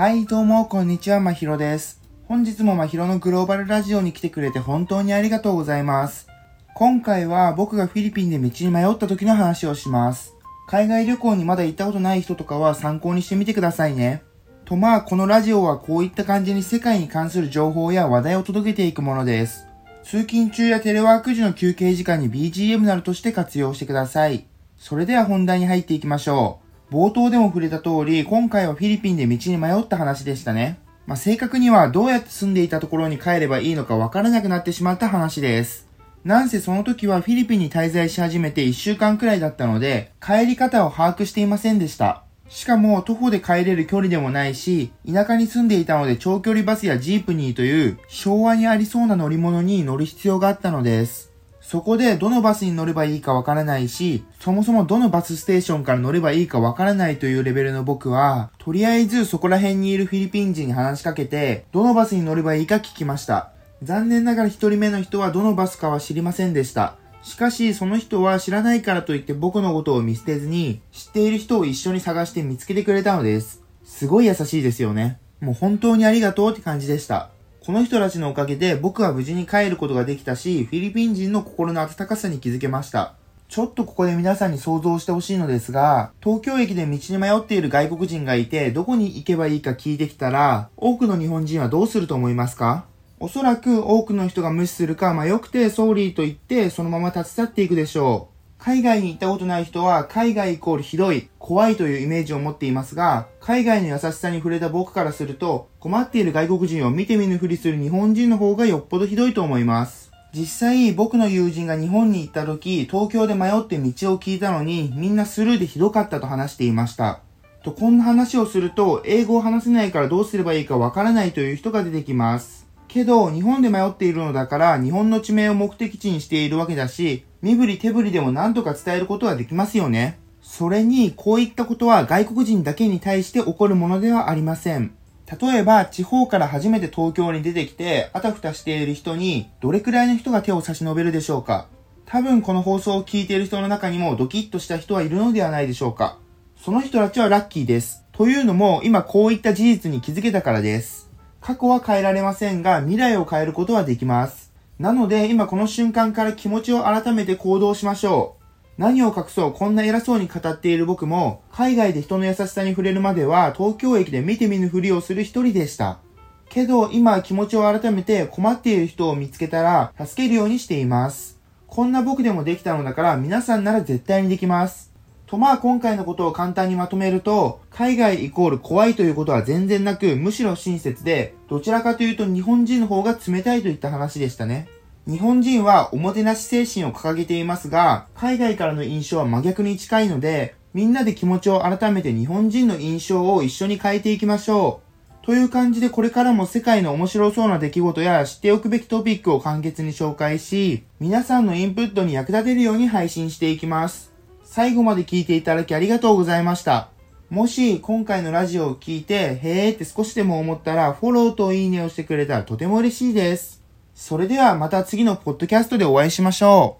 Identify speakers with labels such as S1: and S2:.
S1: はい、どうも、こんにちは、まひろです。本日もまひろのグローバルラジオに来てくれて本当にありがとうございます。今回は僕がフィリピンで道に迷った時の話をします。海外旅行にまだ行ったことない人とかは参考にしてみてくださいね。とまあ、このラジオはこういった感じに世界に関する情報や話題を届けていくものです。通勤中やテレワーク時の休憩時間に BGM などとして活用してください。それでは本題に入っていきましょう。冒頭でも触れた通り、今回はフィリピンで道に迷った話でしたね。まあ、正確にはどうやって住んでいたところに帰ればいいのかわからなくなってしまった話です。なんせその時はフィリピンに滞在し始めて1週間くらいだったので、帰り方を把握していませんでした。しかも徒歩で帰れる距離でもないし、田舎に住んでいたので長距離バスやジープニーという昭和にありそうな乗り物に乗る必要があったのです。そこでどのバスに乗ればいいかわからないし、そもそもどのバスステーションから乗ればいいかわからないというレベルの僕は、とりあえずそこら辺にいるフィリピン人に話しかけて、どのバスに乗ればいいか聞きました。残念ながら一人目の人はどのバスかは知りませんでした。しかし、その人は知らないからといって僕のことを見捨てずに、知っている人を一緒に探して見つけてくれたのです。すごい優しいですよね。もう本当にありがとうって感じでした。この人たちのおかげで僕は無事に帰ることができたし、フィリピン人の心の温かさに気づけました。ちょっとここで皆さんに想像してほしいのですが、東京駅で道に迷っている外国人がいて、どこに行けばいいか聞いてきたら、多くの日本人はどうすると思いますか？おそらく多くの人が無視するか、まあ、よくてソーリーと言って、そのまま立ち去っていくでしょう。海外に行ったことない人は、海外イコールひどい、怖いというイメージを持っていますが、海外の優しさに触れた僕からすると、困っている外国人を見て見ぬふりする日本人の方がよっぽどひどいと思います。実際、僕の友人が日本に行った時、東京で迷って道を聞いたのに、みんなスルーでひどかったと話していました。と、こんな話をすると、英語を話せないからどうすればいいかわからないという人が出てきます。けど、日本で迷っているのだから、日本の地名を目的地にしているわけだし、身振り手振りでも何とか伝えることはできますよね。それに、こういったことは外国人だけに対して起こるものではありません。例えば、地方から初めて東京に出てきて、あたふたしている人に、どれくらいの人が手を差し伸べるでしょうか多分この放送を聞いている人の中にもドキッとした人はいるのではないでしょうかその人たちはラッキーです。というのも、今こういった事実に気づけたからです。過去は変えられませんが、未来を変えることはできます。なので、今この瞬間から気持ちを改めて行動しましょう。何を隠そう、こんな偉そうに語っている僕も、海外で人の優しさに触れるまでは、東京駅で見て見ぬふりをする一人でした。けど、今気持ちを改めて困っている人を見つけたら、助けるようにしています。こんな僕でもできたのだから、皆さんなら絶対にできます。とまあ今回のことを簡単にまとめると、海外イコール怖いということは全然なく、むしろ親切で、どちらかというと日本人の方が冷たいといった話でしたね。日本人はおもてなし精神を掲げていますが、海外からの印象は真逆に近いので、みんなで気持ちを改めて日本人の印象を一緒に変えていきましょう。という感じでこれからも世界の面白そうな出来事や知っておくべきトピックを簡潔に紹介し、皆さんのインプットに役立てるように配信していきます。最後まで聞いていただきありがとうございました。もし今回のラジオを聞いて、へーって少しでも思ったら、フォローといいねをしてくれたらとても嬉しいです。それではまた次のポッドキャストでお会いしましょう。